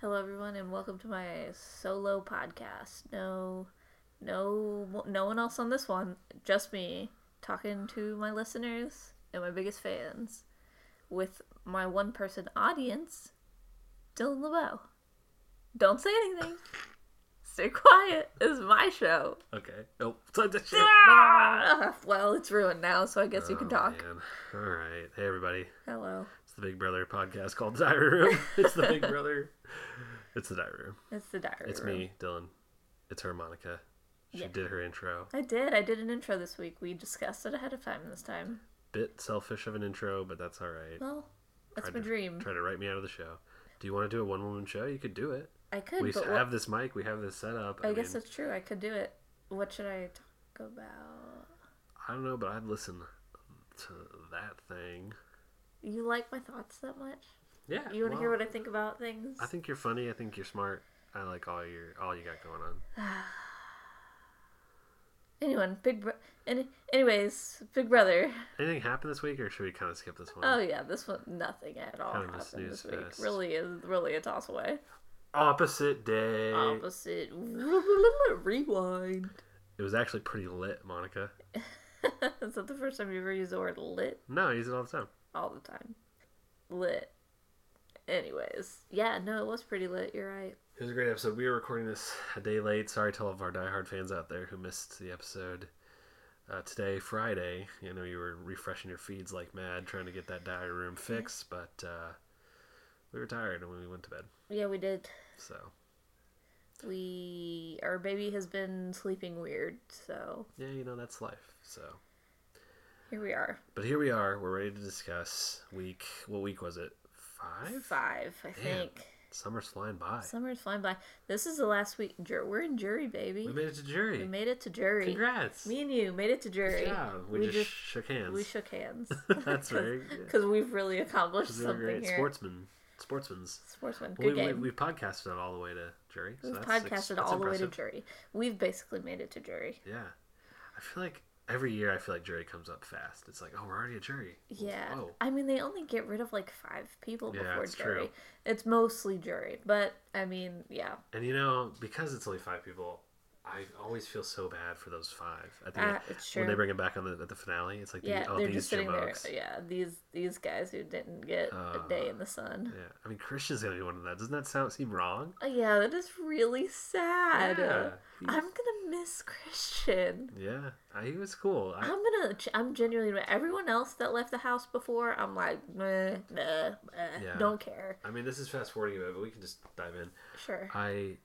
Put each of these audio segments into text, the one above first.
Hello, everyone, and welcome to my solo podcast. No, no, no one else on this one. Just me talking to my listeners and my biggest fans, with my one-person audience, Dylan LeBeau. Don't say anything. Stay quiet. It's my show. Okay. Oh, time to shit. Ah! Well, it's ruined now, so I guess you can Oh, talk. man. All right. Hey, everybody. Hello. The Big Brother podcast called Diary Room. it's the Big Brother. It's the Diary Room. It's the diary. Room. It's room. me, Dylan. It's her, Monica. She Yeah. did her intro. I did. I did an intro this week. We discussed it ahead of time this time. Bit selfish of an intro, but that's all right. Well, that's Tried my to- dream. Try to write me out of the show. Do you want to do a one woman show? You could do it. I could, we have what, this mic. We have this setup. I, I, guess mean, that's true. I could do it. What should I talk about? I don't know, but I'd listen to that thing. You like my thoughts that much? Yeah. You want to well, hear what I think about things? I think you're funny. I think you're smart. I like all your all you got going on. Anyone, Big Bro. Any, anyways, Big Brother. Anything happened this week, or should we kind of skip this one? Oh yeah, this one nothing at all Kind of happened this week. fest. Really is really a toss away. Opposite day. Opposite. Rewind. It was actually pretty lit, Monica. is that the first time you ever used the word lit? No, I use it all the time. All the time. Lit. Anyways, yeah, no, it was pretty lit. You're right. It was a great episode. We were recording this a day late. Sorry to all of our diehard fans out there who missed the episode. Uh, today, Friday, you know, you were refreshing your feeds like mad, trying to get that diary room fixed, but uh, we were tired and we went to bed. Yeah, we did. So, We our baby has been sleeping weird, so yeah, you know, that's life. So, here we are. but here we are. We're ready to discuss week. What week was it? Five? Five, I think. Summer's flying by. Summer's flying by. This is the last week. Jur- we're in jury, baby. We made it to jury. We made it to jury. Congrats. Me and you made it to jury. Yeah, we, We just, just- shook hands. We shook hands. That's right. Because we've really accomplished something great here. sportsmen. Sportsmen's. Sportsman, Well, good we, game. we podcasted it all the way to jury. So We've that's podcasted ex- all the way to jury. We've basically made it to jury. Yeah, I feel like every year I feel like jury comes up fast. It's like, oh, we're already a jury. Yeah. Whoa. I mean, they only get rid of like five people Yeah, before it's jury. true. It's mostly jury. But, I mean, yeah. And you know, because it's only five people, I always feel so bad for those five at the Uh, end. it's When they bring it back on the at the finale, it's like, Yeah, the, oh, they're these just sitting jamokes. there. Yeah, these these guys who didn't get a day in the sun. Yeah, I mean, Christian's gonna be one of that. Doesn't that sound seem wrong? Oh, yeah, that is really sad. Yeah, I'm gonna miss Christian. Yeah, uh, he was cool. I, I'm gonna. I'm genuinely. Everyone else that left the house before, I'm like, meh, nah, eh, Yeah. don't care. I mean, this is fast forwarding a bit, but we can just dive in. Sure. I,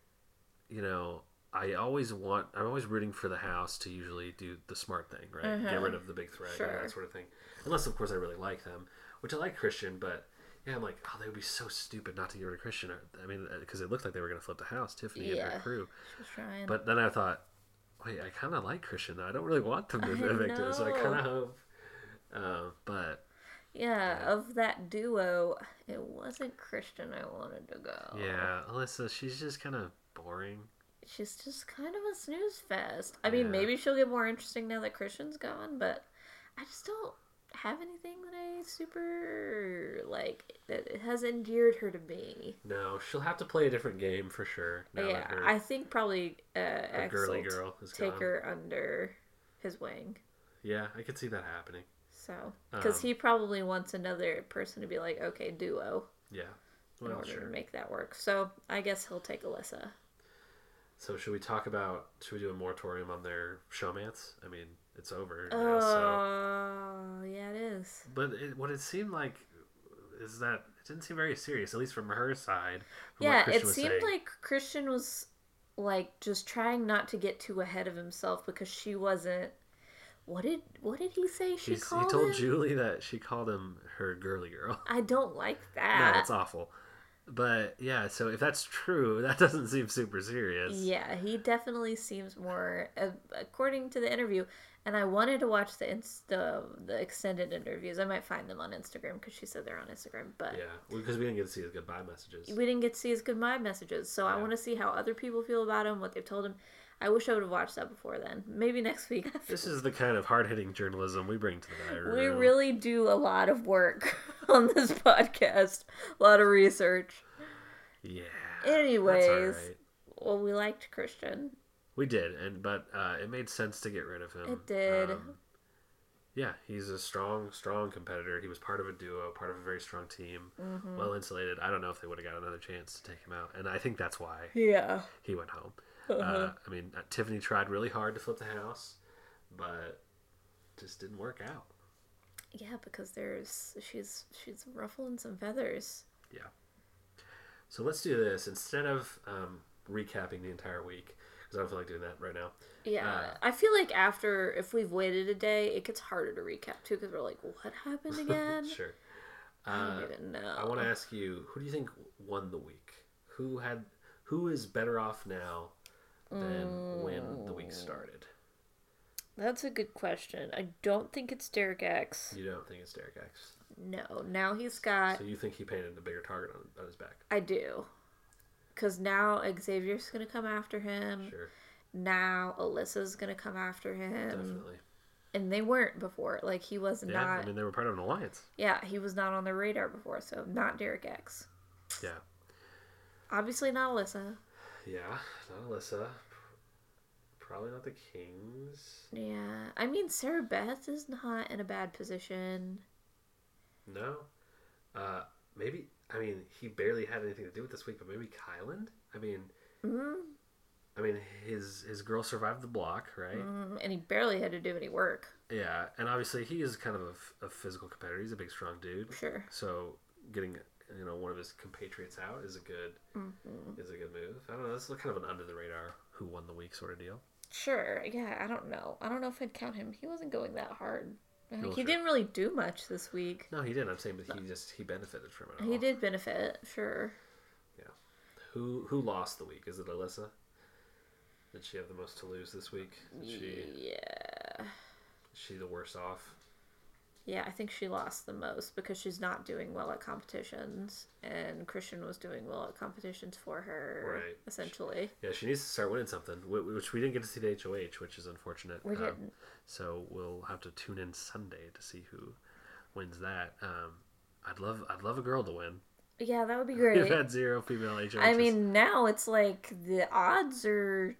you know, I always want. I'm always rooting for the house to usually do the smart thing, right? Get rid of the big threat, Sure. that sort of thing. Unless, of course, I really like them, which I like Christian, but yeah, I'm like, oh, they would be so stupid not to get rid of Christian. I mean, because it looked like they were going to flip the house, Tiffany and her crew. But then I thought, wait, I kind of like Christian. though. I don't really want them to I evict him, so I kind of hope. Uh, but yeah, of that duo, it wasn't Christian I wanted to go. yeah, Alyssa, she's just kind of boring. She's just kind of a snooze fest. I mean, Yeah. maybe she'll get more interesting now that Christian's gone, but I just don't have anything that I super like that has endeared her to me. No, she'll have to play a different game for sure. Yeah, I think probably uh, girly girl is take gone. her under his wing. Yeah, I could see that happening. So, because Um, he probably wants another person to be like, okay, duo, Yeah. in order sure. to make that work. So, I guess he'll take Alyssa. So should we talk about? Should we do a moratorium on their showmance? I mean, it's over Oh, now. So, uh, yeah, it is. but it, what it seemed like is that it didn't seem very serious, at least from her side. from Yeah, it seemed saying. like Christian was like just trying not to get too ahead of himself because she wasn't. What did what did he say? She He's, he told him? Julie that she called him her girly girl. I don't like that. no, that. that's awful. But yeah, so if that's true, that doesn't seem super serious. Yeah, he definitely seems more, uh, according to the interview. And I wanted to watch the inst- the, the extended interviews. I might find them on Instagram because she said they're on Instagram. But Yeah, because we didn't get to see his goodbye messages. we didn't get to see his goodbye messages. So I want to see how other people feel about him, what they've told him. I wish I would have watched that before then. Maybe next week. This is the kind of hard hitting journalism we bring to the diary we room. really do a lot of work on this podcast, a lot of research. Yeah. Anyways, right. well, we liked Christian. We did, and but uh, it made sense to get rid of him. It did. Um, yeah, he's a strong, strong competitor. He was part of a duo, part of a very strong team, Mm-hmm. well insulated. I don't know if they would have got another chance to take him out, and I think that's why Yeah. he went home. Uh-huh. Uh, I mean, uh, Tiffany tried really hard to flip the house, but just didn't work out. Yeah, because there's she's she's ruffling some feathers. Yeah. So let's do this instead of um, recapping the entire week because I don't feel like doing that right now. Yeah, Uh, I feel like after if we've waited a day, it gets harder to recap too because we're like, what happened again? sure. I Uh, don't even know. I want to ask you, who do you think won the week? Who had who is better off now than when the week started? That's a good question. I don't think it's Derek X. You don't think it's Derek X. No, now he's got. So you think he painted a bigger target on, on his back? I do. Because now Xavier's gonna come after him. Sure, Now Alyssa's gonna come after him. definitely. And they weren't before. Like he was Yeah, not. I mean they were part of an alliance. yeah, he was not on their radar before. So not Derek X. Yeah, Obviously not Alyssa. yeah. Not Alyssa. Probably not the Kings. Yeah, I mean Sarah Beth is not in a bad position. No. Uh, maybe. I mean, he barely had anything to do with this week, but maybe Kyland. I mean, Mm, I mean, his his girl survived the block, right? mm, and he barely had to do any work. Yeah, and obviously he is kind of a physical competitor. He's a big, strong dude. Sure. So getting you know one of his compatriots out is a good hmm is a good move. I don't know. This is kind of an under the radar who won the week sort of deal. Sure. Yeah, I don't know. I don't know if I'd count him. He wasn't going that hard. Like, No, he sure. didn't really do much this week. No, he didn't. I'm saying, but he just he benefited from it. He did benefit, sure. Yeah. Who who lost the week? Is it Alyssa? Did she have the most to lose this week? Is she Yeah. is she the worst off? Yeah, I think she lost the most because she's not doing well at competitions, and Christian was doing well at competitions for her, Right. essentially. Yeah, she needs to start winning something, which we didn't get to see the HOH, which is unfortunate. We Um, didn't. So we'll have to tune in Sunday to see who wins that. Um, I'd love I'd love a girl to win. Yeah, that would be great. We've had zero female HOHs. I mean, now it's like the odds are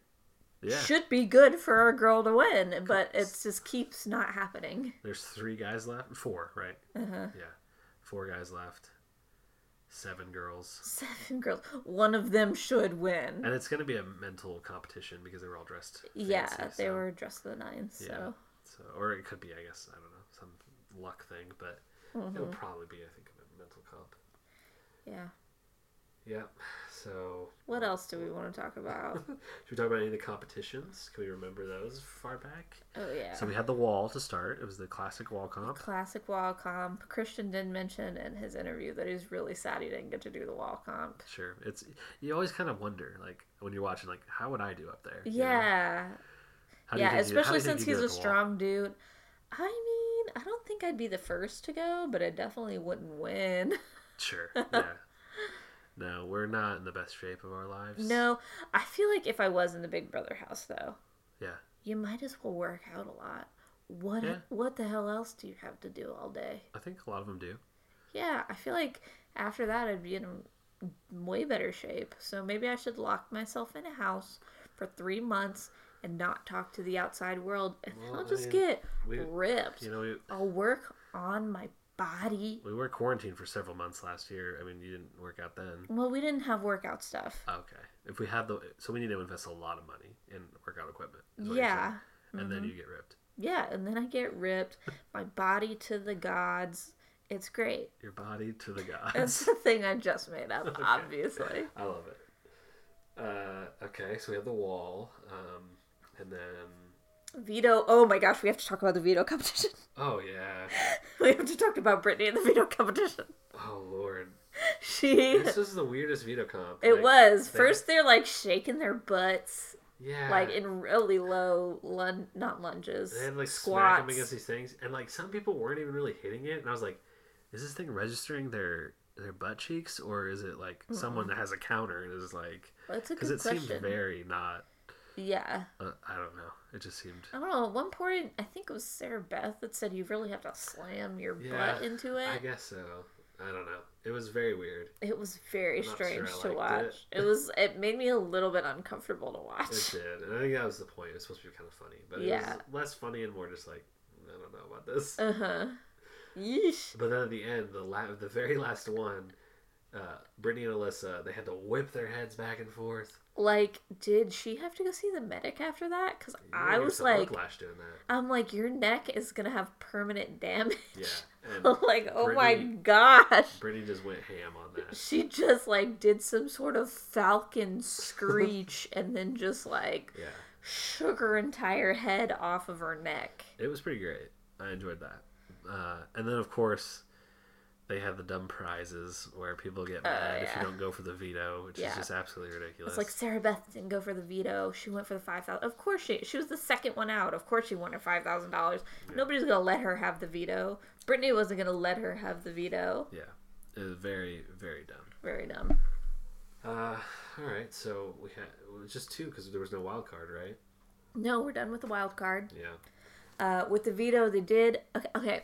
yeah. should be good for a girl to win, but it just keeps not happening. There's three guys left. Four, right? Uh-huh. Yeah, four guys left. Seven girls, Seven girls. One of them should win. and it's gonna be a mental competition because they were all dressed. yeah, they so- were dressed to the nines. Yeah. So So, or it could be, I guess, I don't know, some luck thing, but it'll Mhm. probably be, I think, a mental comp. yeah. Yeah. So, What else do we want to talk about? should we talk about any of the competitions? Can we remember those far back? oh yeah. So we had the wall to start. It was the classic wall comp. Classic wall comp. Christian did mention in his interview that he's really sad he didn't get to do the wall comp. Sure. It's you always kind of wonder, like when you're watching, like how would I do up there? you know? Yeah. You yeah, how do especially since he's a the wall? strong dude. I mean, I don't think I'd be the first to go, but I definitely wouldn't win. Sure. Yeah. No, we're not in the best shape of our lives. no, I feel like if I was in the Big Brother house, though, Yeah. you might as well work out a lot. What Yeah. what the hell else do you have to do all day? I think a lot of them do. Yeah, I feel like after that I'd be in way better shape. So maybe I should lock myself in a house for three months and not talk to the outside world, and Well, I'll I just mean, get we- ripped. You know, we I'll work on my body. we were quarantined for several months last year. I mean, you didn't work out then. Well, we didn't have workout stuff. Okay. If we had the, so we need to invest a lot of money in workout equipment. is what you're Yeah. And then you get ripped. Yeah, and then I get ripped. My body to the gods. It's great. Your body to the gods. That's the thing I just made up, obviously. I love it. Uh, okay, so we have the wall, um, and then Veto. Oh my gosh, we have to talk about the veto competition. oh yeah, we have to talk about Britini and the veto competition. oh lord, She. this was the weirdest veto comp. It Like, was. they- First, they're like shaking their butts, yeah, like in really low lun, not lunges, they had like squats. smack them against these things, and like some people weren't even really hitting it, and I was like, is this thing registering their their butt cheeks, or is it like someone that has a counter and is like, That's a because good it question. seemed very not. yeah. Uh, I don't know. It just seemed. I don't know. At one point, I think it was Sarah Beth that said you really have to slam your Yeah, butt into it. I guess so. I don't know. It was very weird. It was very not sure strange to watch. it. It. was. It made me a little bit uncomfortable to watch. It did, and I think that was the point. It was supposed to be kind of funny, but it Yeah. was less funny and more just like I don't know about this. Uh huh. Yeesh. But then at the end, the la- the very last one, uh, Britini and Alyssa, they had to whip their heads back and forth. Like, did she have to go see the medic after that? Because I was like, doing that. I'm like, your neck is gonna have permanent damage. Yeah, like, oh my gosh. Britini just went ham on that. She just like did some sort of falcon screech and then just like Yeah, shook her entire head off of her neck. it was pretty great. I enjoyed that. Uh, and then of course, they have the dumb prizes where people get mad if Oh, yeah. you don't go for the veto, which Yeah. is just absolutely ridiculous. It's like Sarah Beth didn't go for the veto. She went for the five thousand. Of course she. She was the second one out. Of course she won her five thousand dollars. Nobody's gonna let her have the veto. Britini wasn't gonna let her have the veto. yeah, it was very very dumb. Very dumb. Uh, all right, so we had it was just two because there was no wild card, right? No, we're done with the wild card. Yeah. Uh, with the veto, they did. Okay, okay.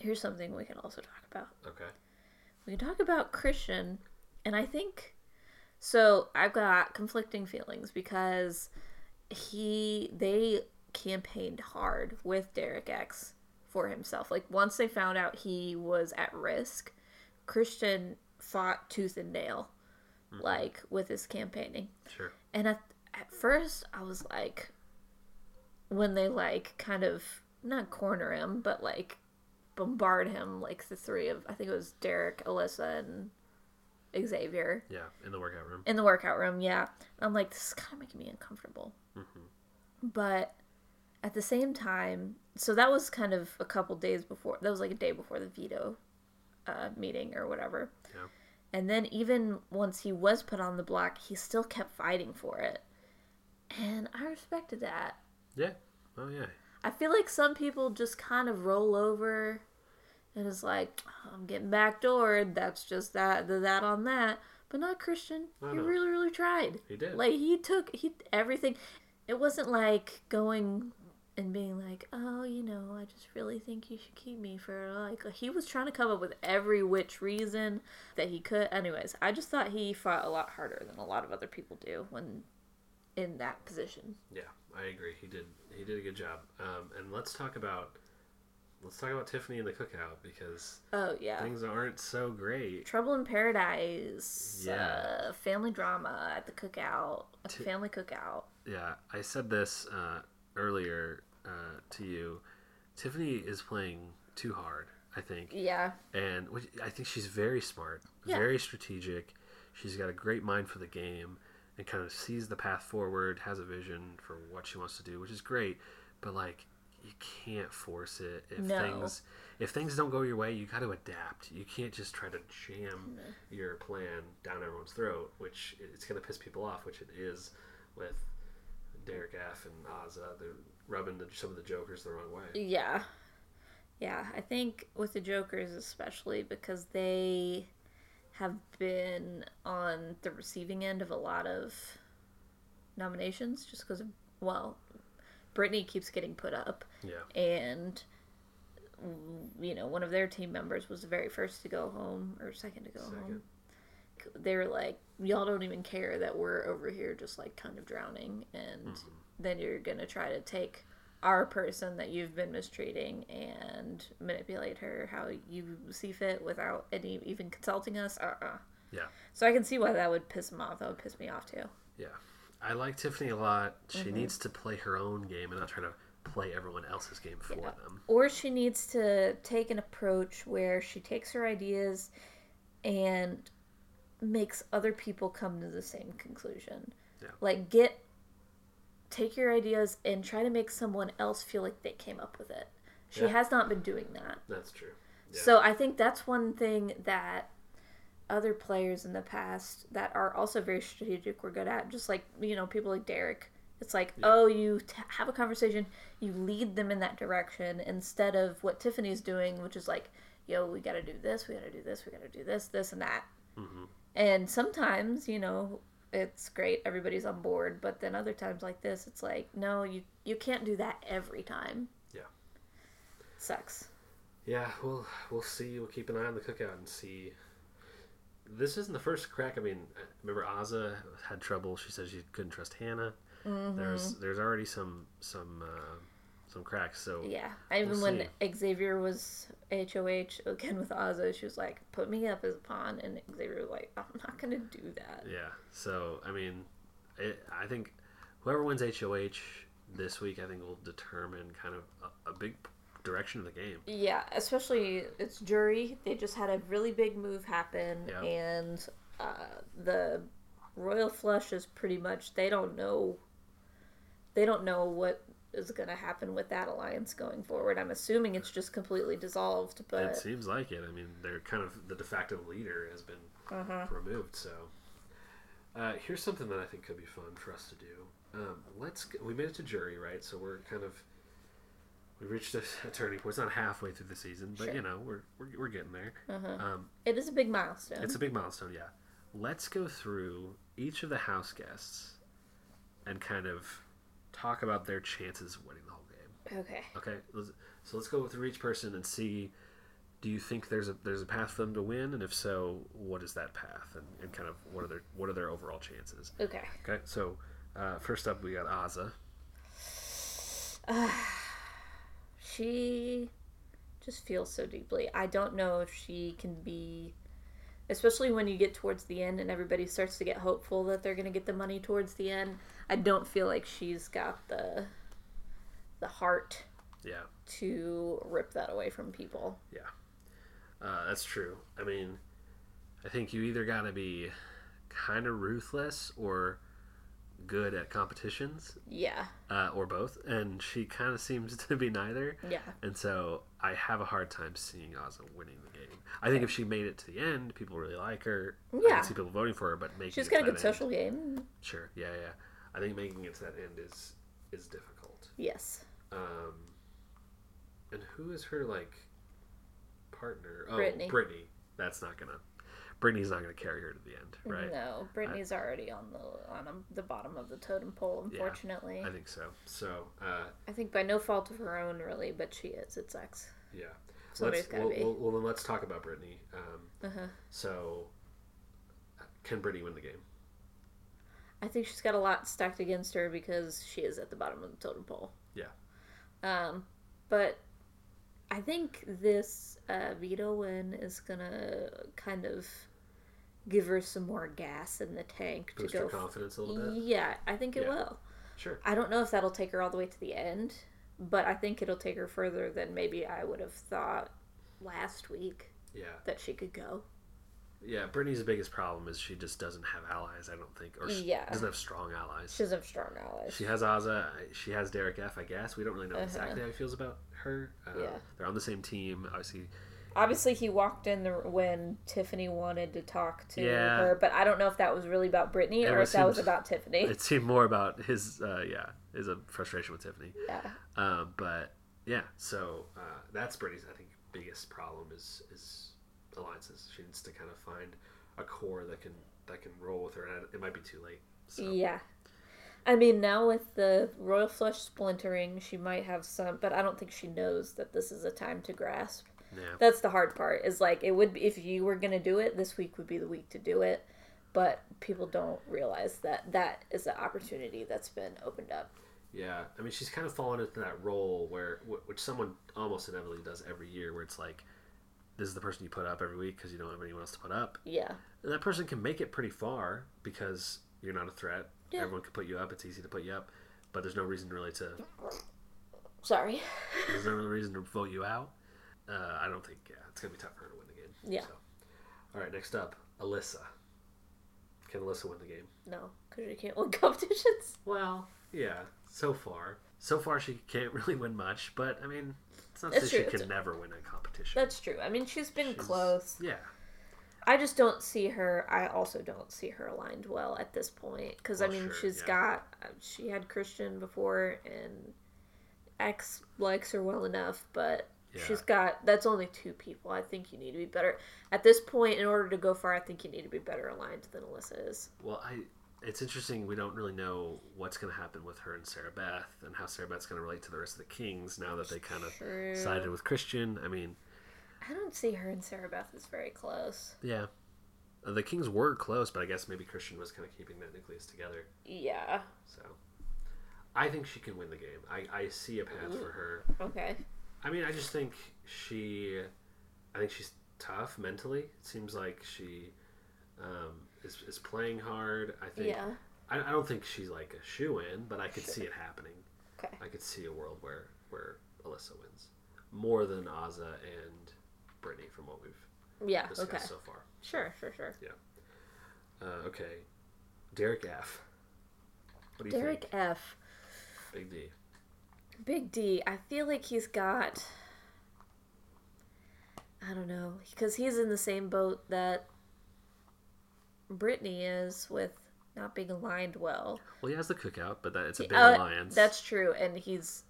Here's something we can also talk about. Okay. We can talk about Christian, and I think so. I've got conflicting feelings because he they campaigned hard with Derek X for himself. Like once they found out he was at risk, Christian fought tooth and nail, mm-hmm. like with his campaigning. Sure. And at at first, I was like, when they like kind of not corner him, but like bombard him, like the three of I think it was Derek, Alyssa, and Xavier Yeah, in the workout room. in the workout room. Yeah, I'm like, this is kind of making me uncomfortable. But at the same time, so that was kind of a couple days before. That was like a day before the veto uh, meeting or whatever. Yeah. And then even once he was put on the block, he still kept fighting for it. And I respected that. Yeah. Oh yeah. I feel like some people just kind of roll over and it's like, I'm getting backdoored. That's just that, the that on that. But not Christian. No, he no. really, really tried. He did. Like, he took he everything. It wasn't like going and being like, oh, you know, I just really think you should keep me for like. He was trying to come up with every which reason that he could. Anyways, I just thought he fought a lot harder than a lot of other people do when in that position. Yeah, I agree. He did. He did a good job. Um, and let's talk about let's talk about Tiffany and the cookout because Oh yeah. things aren't so great. Trouble in Paradise, Yeah. uh, family drama at the cookout, at family cookout. Yeah, I said this uh, earlier uh, to you. Tiffany is playing too hard. I think. Yeah, and which, I think she's very smart, Yeah. very strategic. She's got a great mind for the game and kind of sees the path forward, has a vision for what she wants to do, which is great. But like, you can't force it. If No. things if things don't go your way, you got to adapt. You can't just try to jam your plan down everyone's throat, which it's going to piss people off, which it is with Derek F and Azah. They're rubbing the, some of the jokers the wrong way. yeah, yeah. I think with the Jokers especially because they have been on the receiving end of a lot of nominations, just because of well, Britini keeps getting put up, Yeah, and you know one of their team members was the very first to go home or second to go home. they were like, y'all don't even care that we're over here just like kind of drowning, and Mm-hmm. then you're gonna try to take our person that you've been mistreating and manipulate her how you see fit without any even consulting us. Uh uh Yeah. So I can see why that would piss them off. That would piss me off too. Yeah. I like Tiffany a lot. She Mm-hmm. needs to play her own game and not try to play everyone else's game for Yeah. them. Or she needs to take an approach where she takes her ideas and makes other people come to the same conclusion. Yeah. Like get take your ideas and try to make someone else feel like they came up with it. She Yeah. has not been doing that. That's true. So I think that's one thing that other players in the past that are also very strategic were good at. Just like you know people like Derek. It's like oh you t- have a conversation, you lead them in that direction instead of what Tiffany's doing, which is like yo we got to do this, we got to do this, we got to do this, this and that. Mhm. And sometimes you know it's great everybody's on board but then other times like this it's like no you you can't do that every time Yeah. sucks Yeah, we'll we'll see. We'll keep an eye on the cookout and see. This isn't the first crack. I mean, remember Azah had trouble. She said she couldn't trust Hannah. Mm-hmm. There's there's already some some uh, some cracks. So Yeah, even We'll when Xavier was HOH again with Azah, she was like, "Put me up as a pawn," and Xavier was like, "I'm not gonna do that." yeah. So I mean, it, I think whoever wins HOH this week, I think will determine kind of a, a big direction of the game. Yeah, especially it's jury. They just had a really big move happen, Yeah. and uh, the royal flush is pretty much they don't know. They don't know what is going to happen with that alliance going forward. I'm assuming it's just completely dissolved, but It seems like it. I mean, they're kind of the de facto leader has been uh removed. So uh, here's something that I think could be fun for us to do. Um, let's we made it to jury, right? So we're kind of we reached a, turning point. It's not halfway through the season, but Sure. you know we're, we're we're getting there. uh-huh. Um, it is a big milestone. it's a big milestone, yeah. Let's go through each of the house guests and kind of talk about their chances of winning the whole game. okay. Okay, let's, so let's go through each person and see. Do you think there's a there's a path for them to win, and if so, what is that path, and, and kind of what are their what are their overall chances? Okay. Okay, so uh, first up we got Azah. she just feels so deeply. I don't know if she can be, especially when you get towards the end and everybody starts to get hopeful that they're going to get the money towards the end. I don't feel like she's got the the heart Yeah, to rip that away from people. Yeah. Uh, that's true. I mean, I think you either got to be kind of ruthless or good at competitions, Yeah, uh, or both, and she kind of seems to be neither. yeah, And so I have a hard time seeing Azah winning the game. I think if she made it to the end, people really like her. I Yeah. can see people voting for her, but making she's it got a good end- social game. Sure, yeah, yeah. I think making it to that end is is difficult. Yes, Um, and who is her like partner? Oh, Britini. Britini. That's not gonna. Britini's not gonna carry her to the end, right? No, Britini's already on the on um, the bottom of the totem pole. Yeah, Unfortunately, I think so. So, uh, I think by no fault of her own, really, but she is. It sucks. yeah. Somebody's Let's, well, be. well, well, then let's talk about Britini. Um, Uh-huh. so, can Brittany win the game? I think she's got a lot stacked against her because she is at the bottom of the totem pole. Yeah. Um, but I think this uh, veto win is gonna kind of give her some more gas in the tank Boost to her go. f- confidence a little bit. Yeah, I think it Yeah. will. Sure. I don't know if that'll take her all the way to the end, but I think it'll take her further than maybe I would have thought last week Yeah. that she could go. Yeah. Britini's biggest problem is she just doesn't have allies. I don't think, or she Yeah. doesn't have strong allies. She doesn't have strong allies. She has Azah. She has Derek F. I guess we don't really know Uh-huh. exactly how he feels about her. Uh, Yeah. They're on the same team. Obviously, Obviously, he walked in the, when Tiffany wanted to talk to Yeah. her, but I don't know if that was really about Britini It or if that was about Tiffany. it seemed more about his. Uh, yeah, his uh, frustration with Tiffany. Yeah. Uh, but yeah, so uh, that's Britini's. I think biggest problem is is alliances. She needs to kind of find a core that can that can roll with her, and it might be too late. So Yeah. I mean, now with the Royal Flush splintering, she might have some, but I don't think she knows that this is a time to grasp. yeah, That's the hard part. Is like it would be, if you were gonna do it, this week would be the week to do it, but people don't realize that that is an opportunity that's been opened up. yeah. I mean, she's kind of fallen into that role where which someone almost inevitably does every year, where it's like. This is the person you put up every week because you don't have anyone else to put up. Yeah. And that person can make it pretty far because you're not a threat. Yeah. Everyone can put you up. It's easy to put you up, but there's no reason really to. Sorry. There's no reason to vote you out. Uh, I don't think. Yeah, it's gonna be tough for her to win the game. Yeah. So. All right, next up, Alyssa. Can Alyssa win the game? No, because she can't win competitions. Well, yeah. So far, so far she can't really win much, but I mean, it's not That's that she true, can it's- never win a competition. That's true. I mean, she's been She's- close. Yeah, I just don't see her. I also don't see her aligned well at this point because I mean, sure, she's yeah. got she had Christian before, and X likes her well enough, but Yeah. she's got that's only two people. I think you need to be better at this point in order to go far. I think you need to be better aligned than Alyssa is. Well, I. It's interesting. We don't really know what's going to happen with her and Sarah Beth, and how Sarah Beth's going to relate to the rest of the Kings now that they kind of True. sided with Christian. I mean, I don't see her and Sarah Beth as very close. Yeah. Uh, the Kings were close, but I guess maybe Christian was kind of keeping that nucleus together. Yeah. So I think she can win the game. I, I see a path for her. Okay. I mean, I just think she, I think she's tough mentally. It seems like she um, is, is playing hard. I think. Yeah. I, I don't think she's like a shoe in, but I could see it happening. Okay. I could see a world where where Alyssa wins more than Azah and Britini from what we've Yeah. discussed Okay. so far. Sure. Sure. Sure. Yeah. Uh, okay, Derek F. What do you Derek think? F. Big D. Big D. I feel like he's got. I don't know because he's in the same boat that Britini is with not being aligned well. Well, he has the cookout, but that it's a big Uh, alliance. That's true, and he's.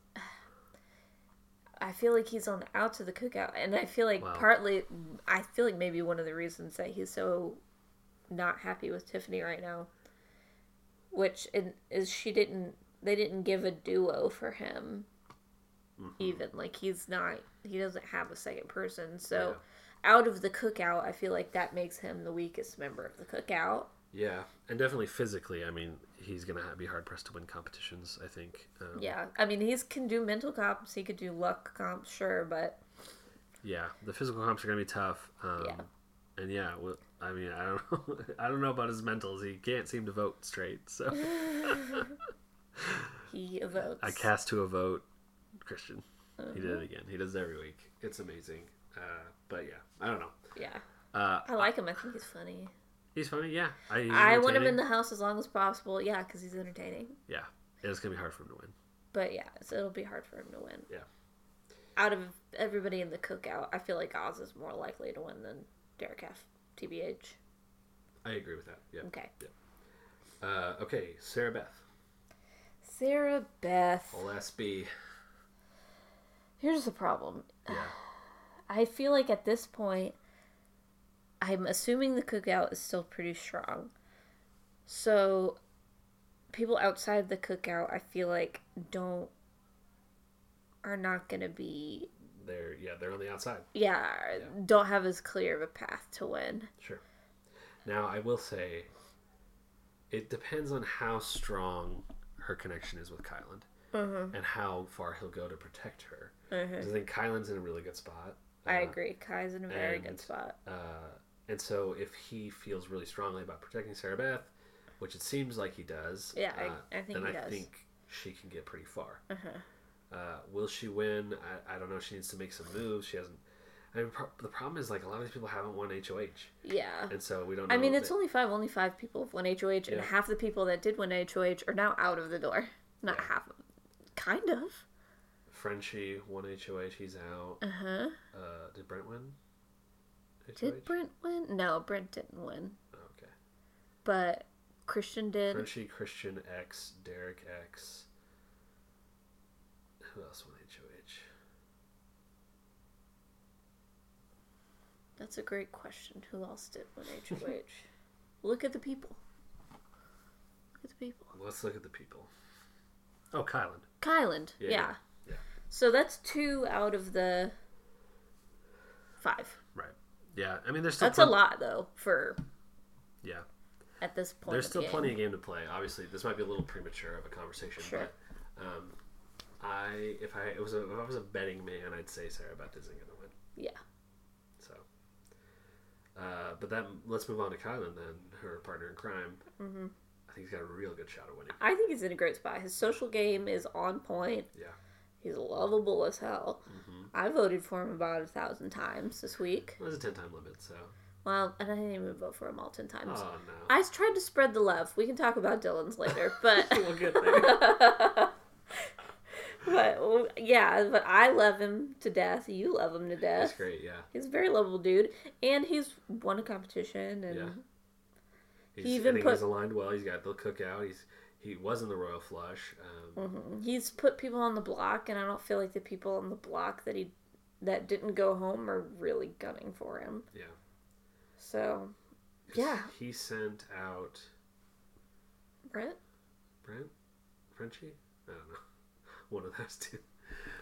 I feel like he's on the outs of the cookout, and I feel like Wow. partly, I feel like maybe one of the reasons that he's so not happy with Tiffany right now, which is she didn't, they didn't give a duo for him, Mhm. even like he's not, he doesn't have a second person, so. Out of the cookout, I feel like that makes him the weakest member of the cookout. Yeah, and definitely physically. I mean, he's gonna be hard pressed to win competitions. I think. Um, Yeah, I mean, he's can do mental comps, he could do luck comps, sure, but Yeah, the physical comps are gonna be tough. Um, Yeah. And yeah, well, I mean, I don't know. I don't know about his mentals. He can't seem to vote straight. So he votes. I cast to a vote, Christian. He did Uh-huh. it again. He does it every week. It's amazing. Uh, but yeah, I don't know. Yeah, Uh, I like him. I think he's funny. he's funny. Yeah, I, I want him in the house as long as possible. Yeah, because he's entertaining. Yeah, it's gonna be hard for him to win. But yeah, so it'll be hard for him to win. Yeah. Out of everybody in the cookout, I feel like Oz is more likely to win than Derek F. TBH. I agree with that. Yeah. Okay. Uh, okay, Sarah Beth. Sarah Beth. Old SB. Here's the problem. Yeah. I feel like at this point, I'm assuming the cookout is still pretty strong. So, people outside the cookout, I feel like don't are not gonna be They're yeah they're on the outside. yeah, don't have as clear of a path to win. Sure. Now I will say, it depends on how strong her connection is with Kyland Mm-hmm. and how far he'll go to protect her. Mm-hmm. I think Kyland's in a really good spot. I Uh, agree. Kai's in a very and- good spot. Uh, and so if he feels really strongly about protecting Sarah Beth, which it seems like he does, Yeah, I- uh, I think then he I does. think she can get pretty far. Uh-huh. Uh, will she win? I, I don't know. She needs to make some moves. She hasn't. I mean, pro- the problem is like a lot of these people haven't won HOH, Yeah. and so we don't. know I mean, it's that- only five. Only five people have won HOH, and half the people that did win HOH are now out of the door. Not Yeah. half. Kind of. Frenchie won HOH. He's out. Uh huh. Uh, did Brent win? HOH? Did Brent win? No, Brent didn't win. Oh, okay. But Christian did. Frenchie, Christian X, Derek X. Who else won HOH? That's a great question. Who else did win HOH? Look at the people. Look at the people. Let's look at the people. Oh, Kylan. Kyland. Yeah, Yeah. So that's two out of the five. Right. Yeah. I mean, there's still That's a lot, though, for Yeah. at this point. There's still the plenty of game to play. Obviously, this might be a little premature of a conversation, Sure. but um, I if I it was a, if I was a betting man, I'd say Sarah Beth isn't going to win. Yeah. So, uh, but that let's move on to Kyland then, her partner in crime. hmm I think he's got a real good shot of winning. I think he's in a great spot. His social game is on point. Yeah. He's lovable as hell. hmm I voted for him about a thousand times this week. There's a ten time limit, so. Well, and I didn't even vote for him all ten times. Oh no. I tried to spread the love. We can talk about Dylan's later, but we'll get there. but yeah, but I love him to death. You love him to death. That's great. Yeah. He's a very lovable dude, and he's won a competition, and Yeah. He's, He even put- he's aligned well. He's got the cookout. He's he was in the Royal Flush. Um, Mhm. he's put people on the block, and I don't feel like the people on the block that he that didn't go home are really gunning for him. Yeah. So, Yeah. He sent out Brent, Brent, Frenchie. I don't know. One of those two.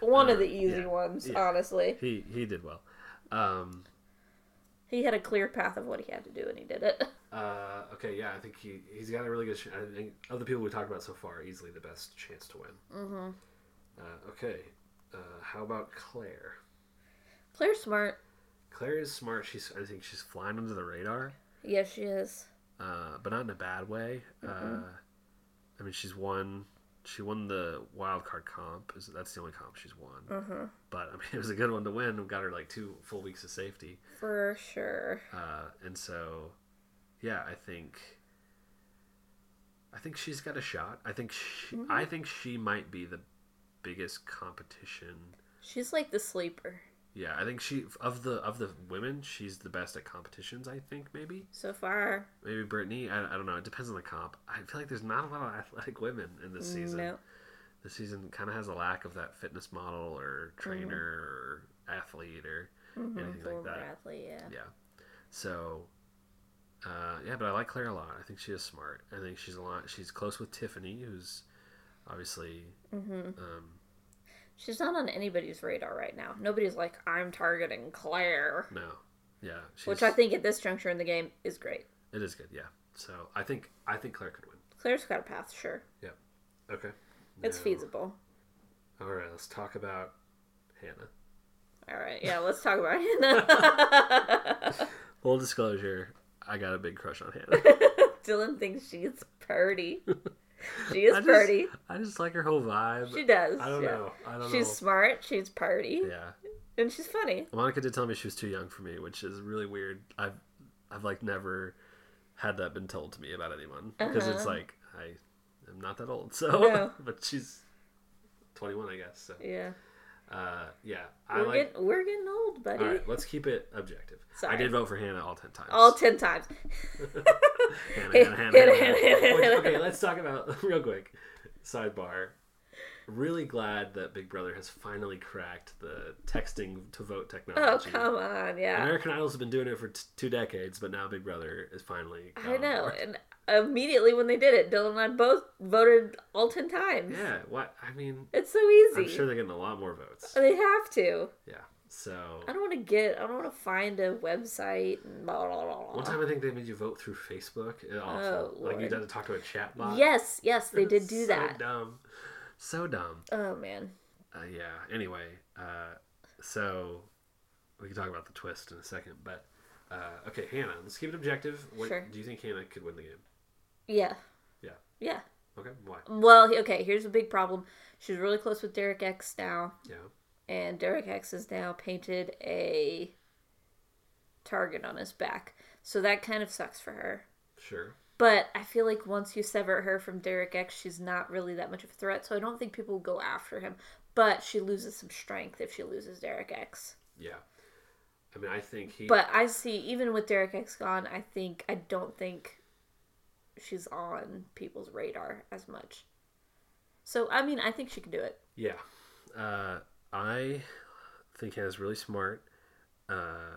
one of Uh, the easy yeah, ones, yeah. honestly. He he did well. Um, He had a clear path of what he had to do, and he did it. uh, okay, yeah, I think he he's got a really good. I think of the people we talked about so far, easily the best chance to win. Mm-hmm. Uh, okay, uh, how about Claire? Claire's smart. Claire is smart. She's I think she's flying under the radar, Yes, she is. uh, but not in a bad way. Uh, I mean, she's won. She won the wild card comp. That's the only comp she's won. Mm-hmm. But I mean, it was a good one to win. We got her like two full weeks of safety. For sure. Uh, and so, yeah, I think, I think she's got a shot. I think she, I think she might be the biggest competition. She's like the sleeper Yeah, I think she of the of the women, she's the best at competitions. I think maybe so far. maybe Britini. I, I don't know. It depends on the comp. I feel like there's not a lot of athletic women in this season. No. This season kind of has a lack of that fitness model or trainer or athlete or Mm-hmm. anything like Former that. athlete, yeah. Yeah. So, uh, yeah, but I like Claire a lot. I think she is smart. I think she's a lot. She's close with Tiffany, who's obviously. Mm-hmm. Um, She's not on anybody's radar right now. Nobody's like, I'm targeting Claire. no, yeah, Which I think at this juncture in the game is great. it is good. Yeah. So I think I think Claire could win. Claire's got a path, sure. Yeah. Okay. It's Now- feasible. All right, let's talk about Hannah. All right, yeah, let's talk about Hannah. Full disclosure, I got a big crush on Hannah. Dylan thinks she's pretty. She is I just- pretty. I just like her whole vibe. She does. I don't yeah. know. I don't She's know. smart. She's party, Yeah. and she's funny. Monica did tell me she was too young for me, which is really weird. I've I've like never had that been told to me about anyone because it's Uh-huh. like I am not that old. So, No. but she's 21, I guess. So, Yeah, uh, yeah, I we're like. getting we're getting old, buddy. All right, let's keep it objective. Sorry. I did vote for Hannah all ten times. All ten times. Hannah, Hannah, Hannah, Hannah, okay, let's talk about real quick. Sidebar. Really glad that Big Brother has finally cracked the texting to vote technology. Oh technology. come on, yeah. American Idol's been doing it for t- two decades, but now Big Brother is finally. I know, and immediately when they did it, Dylan and I both voted all ten times. Yeah, what I mean, It's so easy. I'm sure they're getting a lot more votes. They have to. Yeah. So I don't want to get. I don't want to find a website. And blah, blah, blah, one time I think they made you vote through Facebook. Oh, like you had to talk to a chat bot. Yes, yes, they did do so that. Dumb. So dumb. Oh man. Uh, yeah. Anyway, uh, so we can talk about the twist in a second, but uh, okay, Hannah. Let's keep it objective. What, Sure. Do you think Hannah could win the game? Yeah. Yeah. Yeah. Okay. Why? Well, okay. Here's a big problem. She's really close with Derek X now, Yeah. and Derek X has now painted a target on his back. So that kind of sucks for her. Sure. But I feel like once you sever her from Derek X, she's not really that much of a threat. So I don't think people will go after him. But she loses some strength if she loses Derek X. Yeah. I mean, I think he. But I see, even with Derek X gone, I think, I don't think she's on people's radar as much. So, I mean, I think she can do it. Yeah. Uh, I think Hannah's really smart. Uh,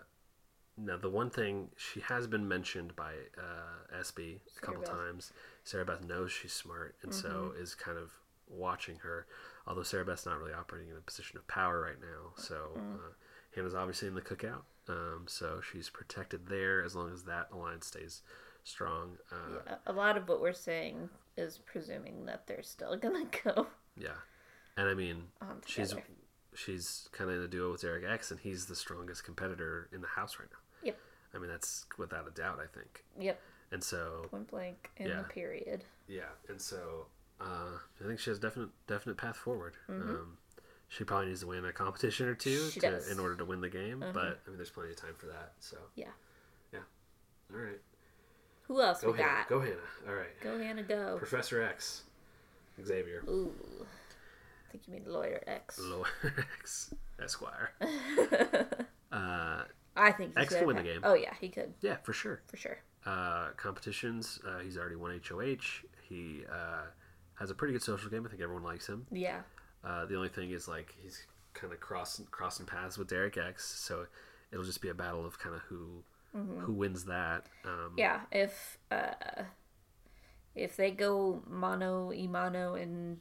now, the one thing she has been mentioned by uh, SB a couple Beth. times. Sarah Beth knows she's smart and so is kind of watching her. Although Sarah Beth's not really operating in a position of power right now. So uh, Hannah's obviously in the cookout. Um, so she's protected there as long as that alliance stays strong. Uh, A- A lot of what we're saying is presuming that they're still going to go yeah. And I mean, she's she's kind of in a duo with Derek X, and he's the strongest competitor in the house right now. Yep. I mean, that's without a doubt. I think. Yep. And so, Point blank in Yeah. the period. yeah, and so uh, I think she has definite definite path forward. Mm-hmm. Um, she probably needs to win a competition or two to, in order to win the game. Mhm. But I mean, there's plenty of time for that. So Yeah. yeah. All right, Who else go we Hannah. got? Go Hannah. All right, Go Hannah, go. Professor X, Xavier, Ooh. I think you mean Lawyer X. Lawyer X, Esquire. Uh, I think he's X good win the game. Oh, yeah, he could, yeah, for sure. for sure. uh, competitions. Uh, he's already won HOH. He uh, has a pretty good social game. I think everyone likes him. Yeah. Uh, the only thing is like he's kind of crossing crossing paths with Derek X, so it'll just be a battle of kind of who who wins that. Um, Mm-hmm. Yeah, if uh, if they go mono imano and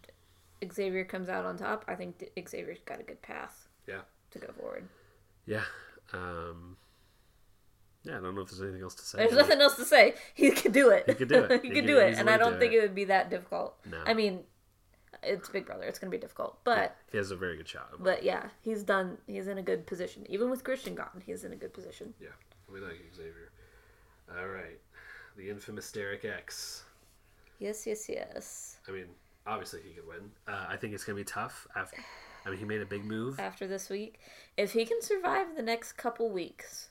Xavier comes out on top, I think Xavier's got a good path yeah, to go forward. yeah. Um, yeah, I don't know if there's anything else to say. There's nothing else to say. He could do it. He could do it. he He could do it, and I don't do think it. it would be that difficult. No. I mean, it's Big Brother. It's gonna be difficult, but He has a very good shot. but yeah, he's done. He's in a good position. Even with Christian gone, he's in a good position. yeah, we like Xavier. All right, the infamous Derek X. Yes, yes, yes. I mean, obviously he could win. Uh, I think it's gonna be tough. After, I mean, he made a big move. After this week, if he can survive the next couple weeks,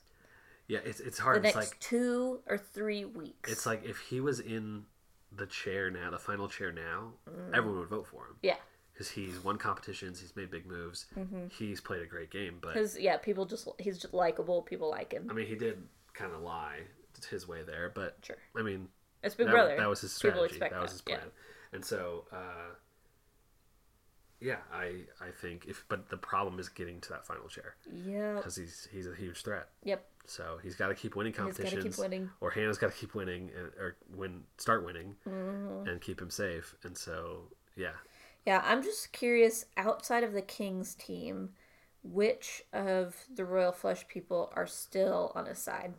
Yeah, it's it's the hard. next It's like two or three weeks, it's like if he was in the chair now, the final chair now, Mm. everyone would vote for him yeah, because he's won competitions, he's made big moves, Mm-hmm. he's played a great game. But because yeah, people just he's just likable. People like him. I mean, he did kind of lie his way there, but Sure, I mean, it's Big that, Brother. that was his strategy. expect That was that, his yeah. plan. And so, uh, yeah, I I think if but the problem is getting to that final chair Yeah. because he's he's a huge threat. Yep. So he's got to keep winning competitions. keep winning. or Hannah's got to keep winning and, or win start winning Mm-hmm. and keep him safe and so yeah Yeah, I'm just curious outside of the Kings team, which of the Royal Flush people are still on his side?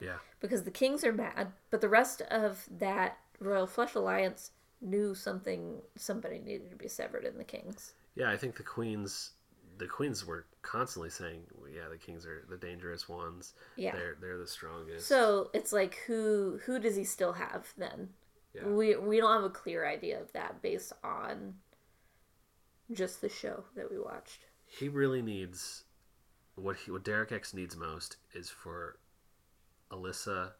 yeah Because the Kings are mad, but the rest of that Royal Flush alliance knew something somebody needed to be severed in the Kings. yeah i think the queens the queens were constantly saying well, yeah the kings are the dangerous ones Yeah. they're they're the strongest So it's like who who does he still have then? Yeah. We we don't have a clear idea of that based on just the show that we watched. he really needs what he what derek x needs most is for alyssa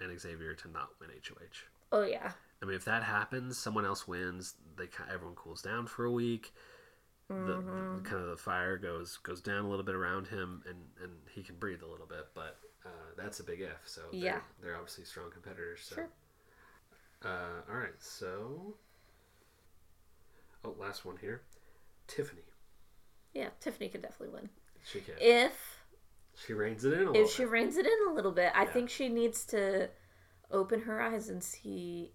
and xavier to not win hoh Oh yeah. I mean, if that happens, someone else wins. They everyone cools down for a week. The, Mm-hmm. the kind of the fire goes goes down a little bit around him, and and he can breathe a little bit. But uh, that's a big if. So they're, Yeah. they're obviously strong competitors. So. Sure. Uh, all right. So. Oh, last one here. Tiffany. Yeah, Tiffany could definitely win. She can. If she reins it in a little if she bit. reins it in a little bit, I Yeah. think she needs to open her eyes and see.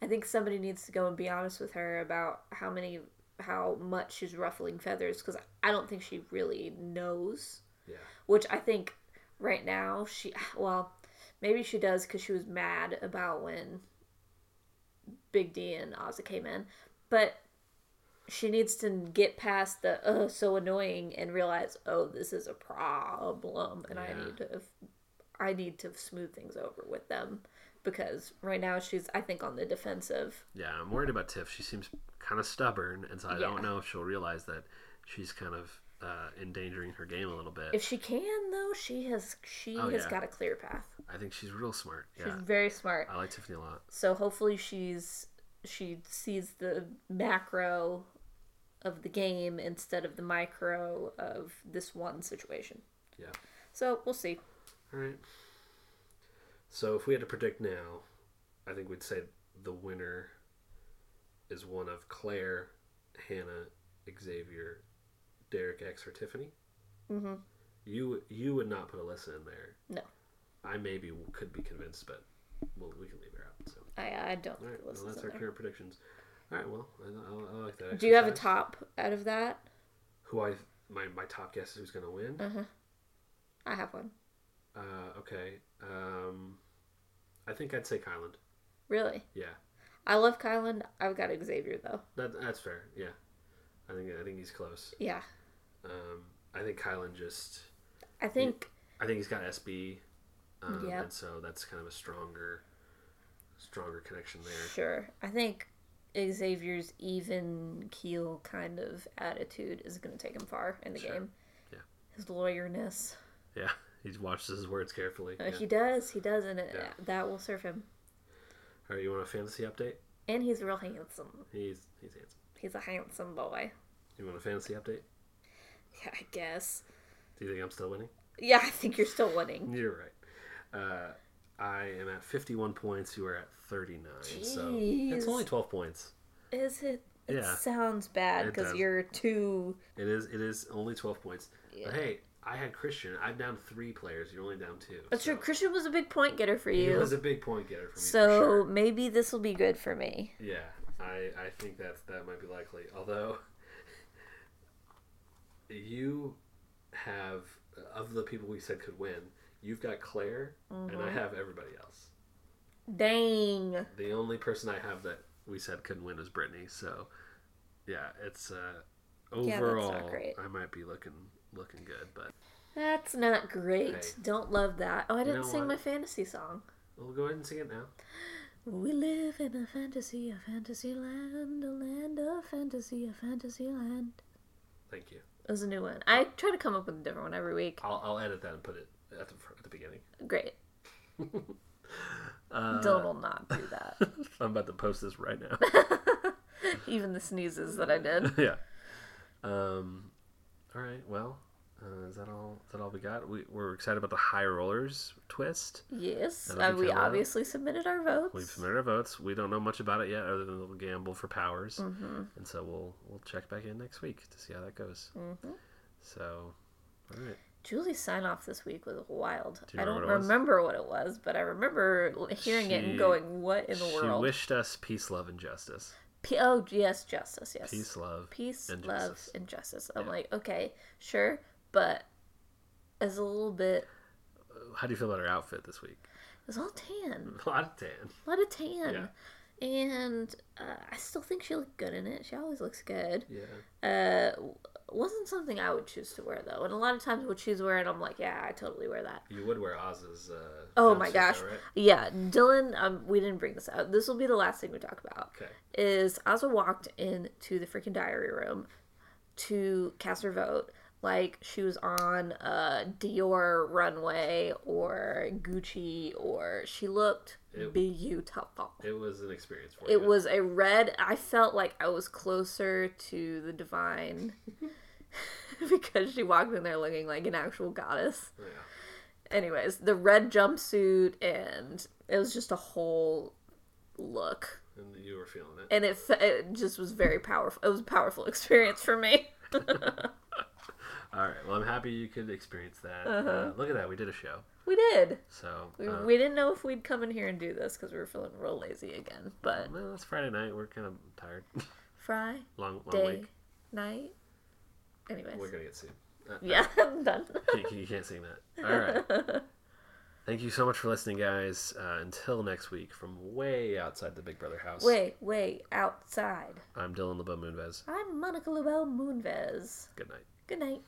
I think somebody needs to go and be honest with her about how many, how much she's ruffling feathers because I don't think she really knows. Yeah. Which I think right now she, well, maybe she does because she was mad about when Big D and Ozzy came in, but she needs to get past the oh so annoying and realize oh this is a problem and I need to I need to smooth things over with them because right now she's I think on the defensive. Yeah, I'm worried about Tiff. She seems kind of stubborn, and so I Yeah. don't know if she'll realize that she's kind of uh, endangering her game a little bit. If she can though, she has she Oh, has yeah. got a clear path. I think she's real smart. She's Yeah, very smart. I like Tiffany a lot. So hopefully she's she sees the macro of the game instead of the micro of this one situation. Yeah. So we'll see. All right. So if we had to predict now, I think we'd say the winner is one of Claire, Hannah, Xavier, Derek X, or Tiffany. Mm-hmm. You you would not put Alyssa in there. No. I maybe could be convinced, but well, we can leave her out. So I I don't all right, well, that's our there. current predictions. All right, well, I, I, I like that. Do you have a top out of that? Who I my my top guess is who's gonna win? Uh huh. I have one. Uh, okay. Um, I think I'd say Kyland. Really? Yeah, I love Kyland. I've got Xavier though. that that's fair. Yeah, I think I think he's close. Yeah. Um, I think Kyland just. I think I think he's got SB. Um, Yep. And so that's kind of a stronger, stronger connection there. sure. I think Xavier's even keel kind of attitude is going to take him far in the Sure. game. Yeah. His lawyerness. Yeah, he watches his words carefully. Uh, Yeah. He does. He does, and it, Yeah. that will serve him. All right, you want a fantasy update? And he's real handsome. He's he's handsome. He's a handsome boy. You want a fantasy update? Yeah, I guess. Do you think I'm still winning? Yeah, I think you're still winning. You're right. Uh, I am at 51 points. You are at 39. So Jeez. it's only 12 points. Is it? It Yeah. sounds bad because you're two. It is. It is only 12 points. Yeah. But hey, I had Christian. I'm down three players. You're only down two. That's so true. Christian was a big point getter for you. He was a big point getter for me. so for sure. maybe this will be good for me. Yeah, I I think that that might be likely. Although you have of the people we said could win, you've got Claire, and Mm-hmm. I have everybody else. Dang. The only person I have that we said couldn't win was Britini. So, yeah, it's uh, Yeah, overall great. I might be looking looking good, but That's not great. Hey. Don't love that. Oh, I didn't know sing what? my fantasy song. we'll go ahead and sing it now. We live in a fantasy, a fantasy land, a land of fantasy, a fantasy land. Thank you. It was a new one. I try to come up with a different one every week. I'll, I'll edit that and put it at the at the beginning. Great. Uh, Dylan will not do that. I'm about to post this right now. Even the sneezes that I did. yeah. Um. All right. Well, uh, is that all? Is that all we got? We we're excited about the high rollers twist. Yes, That'll uh, we obviously submitted our votes. We've submitted our votes. We don't know much about it yet, other than a little gamble for powers. Mm-hmm. And so we'll we'll check back in next week to see how that goes. Mm-hmm. So, all right. Julie's sign off this week was wild. Do I don't remember what it was? remember what it was, but I remember hearing it and going, "What in the She world?" She wished us peace, love, and justice. P- oh yes, justice. Yes, Peace, love. peace, and love, justice. and justice. I'm Yeah. like, okay, sure, but as a little bit, How do you feel about her outfit this week? It's all tan, A lot of tan. a lot of tan, Yeah. and uh, I still think she looked good in it. She always looks good. Yeah. Uh, wasn't something I would choose to wear though, and a lot of times I would choose to wear it. I'm like, yeah, I totally wear that. You would wear Oz's. Uh, Oh my gosh. though, right? Yeah, Dylan. Um, we didn't bring this out. This will be the last thing we talk about. Okay. Is Azah walked into the freaking diary room to cast her vote like she was on a Dior runway or Gucci or she looked It- beautiful. It was an experience for me. It you. was a red. I felt like I was closer to the divine because she walked in there looking like an actual goddess. Yeah. Anyways, the red jumpsuit and it was just a whole look, And you were feeling it. and it it just was very powerful. It was a powerful experience for me. All right. Well, I'm happy you could experience that. Uh-huh. Uh, look at that. We did a show. we did. So, We, uh, we didn't know if we'd come in here and do this because we were feeling real lazy again. But well, it's Friday night. We're kind of tired. Friday long, long day, week. night. Anyways, We're gonna get sued. Uh, yeah, I'm done. you, you can't sing that. All right. Thank you so much for listening, guys. Uh, until next week, from way outside the Big Brother house. Way, way outside. I'm Dylan LeBeau Moonves. I'm Monica LaBelle Moonves. Good night. Good night.